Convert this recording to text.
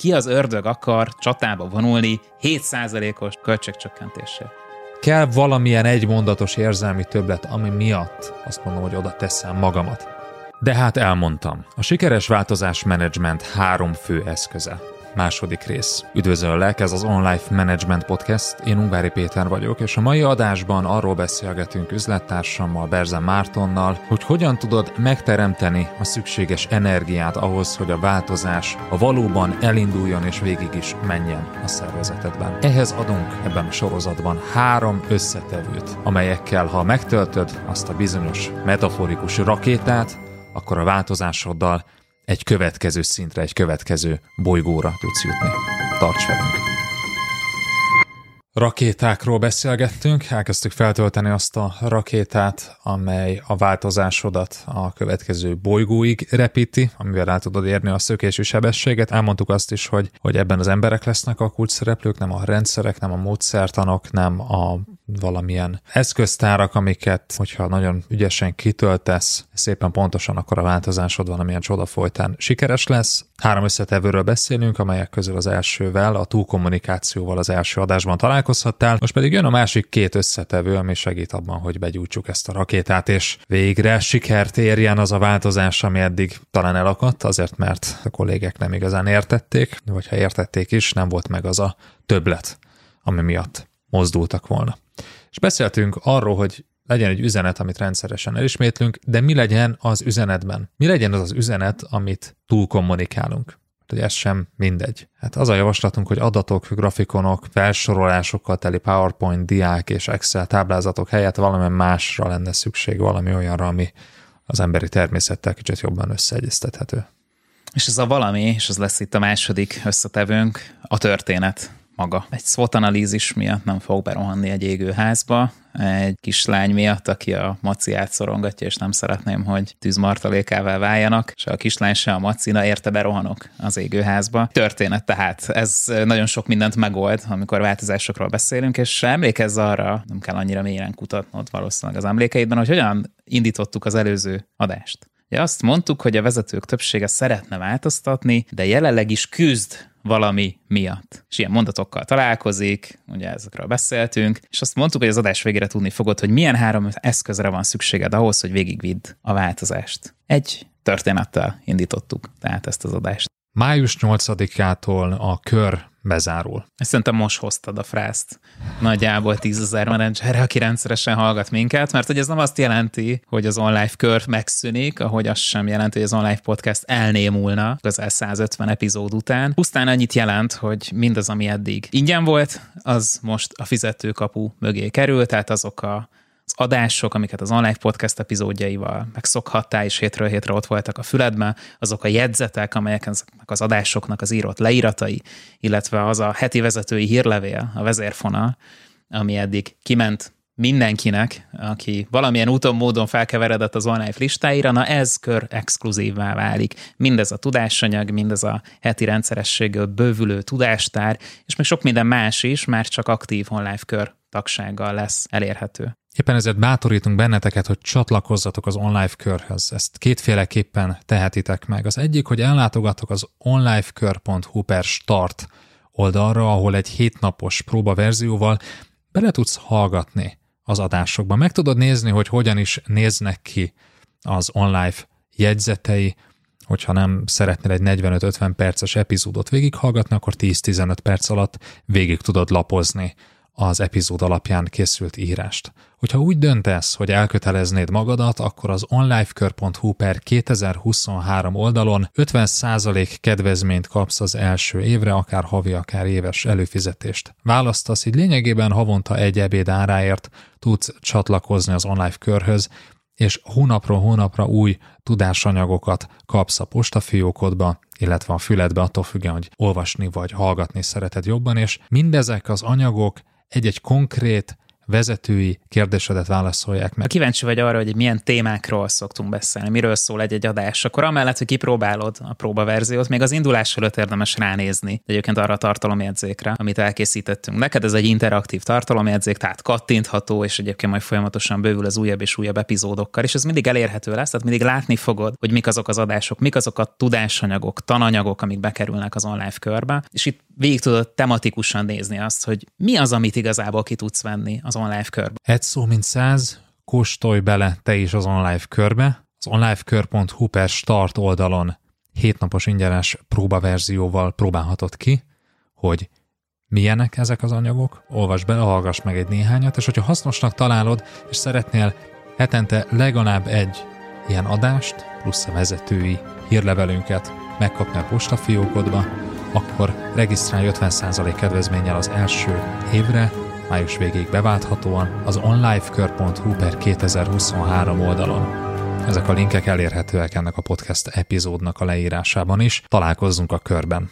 ki az ördög akar csatába vonulni 7%-os költségcsökkentéssel? Kell valamilyen egymondatos érzelmi többlet, ami miatt azt mondom, hogy oda teszem magamat. De hát elmondtam, a sikeres változás menedzsment három fő eszköze. Második rész. Üdvözöllek, ez az On Life Management Podcast, én Ungvári Péter vagyok, és a mai adásban arról beszélgetünk üzlettársammal, Berzen Mártonnal, hogy hogyan tudod megteremteni a szükséges energiát ahhoz, hogy a változás a valóban elinduljon és végig is menjen a szervezetedben. Ehhez adunk ebben a sorozatban három összetevőt, amelyekkel, ha megtöltöd azt a bizonyos metaforikus rakétát, akkor a változásoddal egy következő szintre, egy következő bolygóra tudsz jutni. Tarts velünk! Rakétákról beszélgettünk, elkezdtük feltölteni azt a rakétát, amely a változásodat a következő bolygóig repíti, amivel el tudod érni a szökési sebességet. Elmondtuk azt is, hogy, hogy ebben az emberek lesznek a kulcs szereplők, nem a rendszerek, nem a módszertanok, nem a valamilyen eszköztárak, amiket, hogyha nagyon ügyesen kitöltesz, szépen pontosan, akkor a változásod valamilyen csoda folytán sikeres lesz. Három összetevőről beszélünk, amelyek közül az elsővel, a túlkommunikációval az első adásban találkozhattál. Most pedig jön a másik két összetevő, ami segít abban, hogy begyújtsuk ezt a rakétát, és végre sikert érjen az a változás, ami eddig talán elakadt, azért mert a kollégek nem igazán értették, vagy ha értették is, nem volt meg az a többlet, ami miatt mozdultak volna. És beszéltünk arról, hogy legyen egy üzenet, amit rendszeresen elismétlünk, de mi legyen az üzenetben? Mi legyen az az üzenet, amit túl kommunikálunk? hogy ez sem mindegy. Hát az a javaslatunk, hogy adatok, grafikonok, felsorolásokkal teli PowerPoint, diák és Excel táblázatok helyett valami másra lenne szükség, valami olyanra, ami az emberi természettel kicsit jobban összeegyeztethető. És ez a valami, és az lesz itt a második összetevőnk, a történet maga. Egy SWOT analízis miatt nem fog berohanni egy égőházba, egy kislány miatt, aki a maciát szorongatja, és nem szeretném, hogy tűzmartalékával váljanak, és a kislány se a macina, érte berohanok az égőházba. Történet tehát, ez nagyon sok mindent megold, amikor változásokról beszélünk, és emlékezz arra, nem kell annyira mélyen kutatnod valószínűleg az emlékeidben, hogy hogyan indítottuk az előző adást. Ja, azt mondtuk, hogy a vezetők többsége szeretne változtatni, de jelenleg is küzd valami miatt. És ilyen mondatokkal találkozik, ugye ezekről beszéltünk, és azt mondtuk, hogy az adás végére tudni fogod, hogy milyen három eszközre van szükséged ahhoz, hogy végigvidd a változást. Egy történettel indítottuk tehát ezt az adást. Május 8-ától a kör bezárul. Ezt szerintem most hoztad a frászt. Nagyjából tízezer menedzserre, aki rendszeresen hallgat minket, mert hogy ez nem azt jelenti, hogy az online kör megszűnik, ahogy az sem jelenti, hogy az online podcast elnémulna közel 150 epizód után. Pusztán annyit jelent, hogy mindaz, ami eddig ingyen volt, az most a fizetőkapu mögé kerül, tehát azok a az adások, amiket az online podcast epizódjaival megszokhattál, és hétről hétre ott voltak a füledben, azok a jegyzetek, amelyek ezeknek az adásoknak az írott leíratai, illetve az a heti vezetői hírlevél, a vezérfonal, ami eddig kiment mindenkinek, aki valamilyen úton, módon felkeveredett az online listáira, na ez kör exkluzívvá válik. Mindez a tudásanyag, mindez a heti rendszerességgel bővülő tudástár, és még sok minden más is, már csak aktív online kör tagsággal lesz elérhető. Éppen ezért bátorítunk benneteket, hogy csatlakozzatok az online körhöz. Ezt kétféleképpen tehetitek meg. Az egyik, hogy ellátogatok az onlifekör.hu per start oldalra, ahol egy hétnapos próbaverzióval bele tudsz hallgatni az adásokba. Meg tudod nézni, hogy hogyan is néznek ki az online jegyzetei, hogyha nem szeretnél egy 45-50 perces epizódot végighallgatni, akkor 10-15 perc alatt végig tudod lapozni az epizód alapján készült írást. Hogyha úgy döntesz, hogy elköteleznéd magadat, akkor az onlifekör.hu per 2023 oldalon 50% kedvezményt kapsz az első évre, akár havi, akár éves előfizetést. Választasz, így lényegében havonta egy ebéd áráért tudsz csatlakozni az online körhöz, és hónapról hónapra új tudásanyagokat kapsz a postafiókodba, illetve a füledbe, attól függően, hogy olvasni vagy hallgatni szereted jobban, és mindezek az anyagok egy-egy konkrét vezetői kérdésedet válaszolják meg. Ha kíváncsi vagy arra, hogy milyen témákról szoktunk beszélni, miről szól egy-egy adás, akkor amellett, hogy kipróbálod a próbaverziót, még az indulás előtt érdemes ránézni egyébként arra a tartalomjegyzékre, amit elkészítettünk. Neked ez egy interaktív tartalomjegyzék, tehát kattintható, és egyébként majd folyamatosan bővül az újabb és újabb epizódokkal, és ez mindig elérhető lesz, tehát mindig látni fogod, hogy mik azok az adások, mik azok a tudásanyagok, tananyagok, amik bekerülnek az online körbe, és itt végig tudod tematikusan nézni azt, hogy mi az, amit igazából ki tudsz venni az online körbe. Egy szó, mint száz, kóstolj bele te is az online körbe. Az onlinekör.hu per start oldalon hétnapos ingyenes próbaverzióval próbálhatod ki, hogy milyenek ezek az anyagok, olvasd be, hallgass meg egy néhányat, és hogyha hasznosnak találod, és szeretnél hetente legalább egy ilyen adást, plusz a vezetői hírlevelünket megkapni a postafiókodba, akkor regisztrálj 50% kedvezménnyel az első évre, május végéig beválthatóan az onlifekör.hu per 2023 oldalon. Ezek a linkek elérhetőek ennek a podcast epizódnak a leírásában is. Találkozzunk a körben!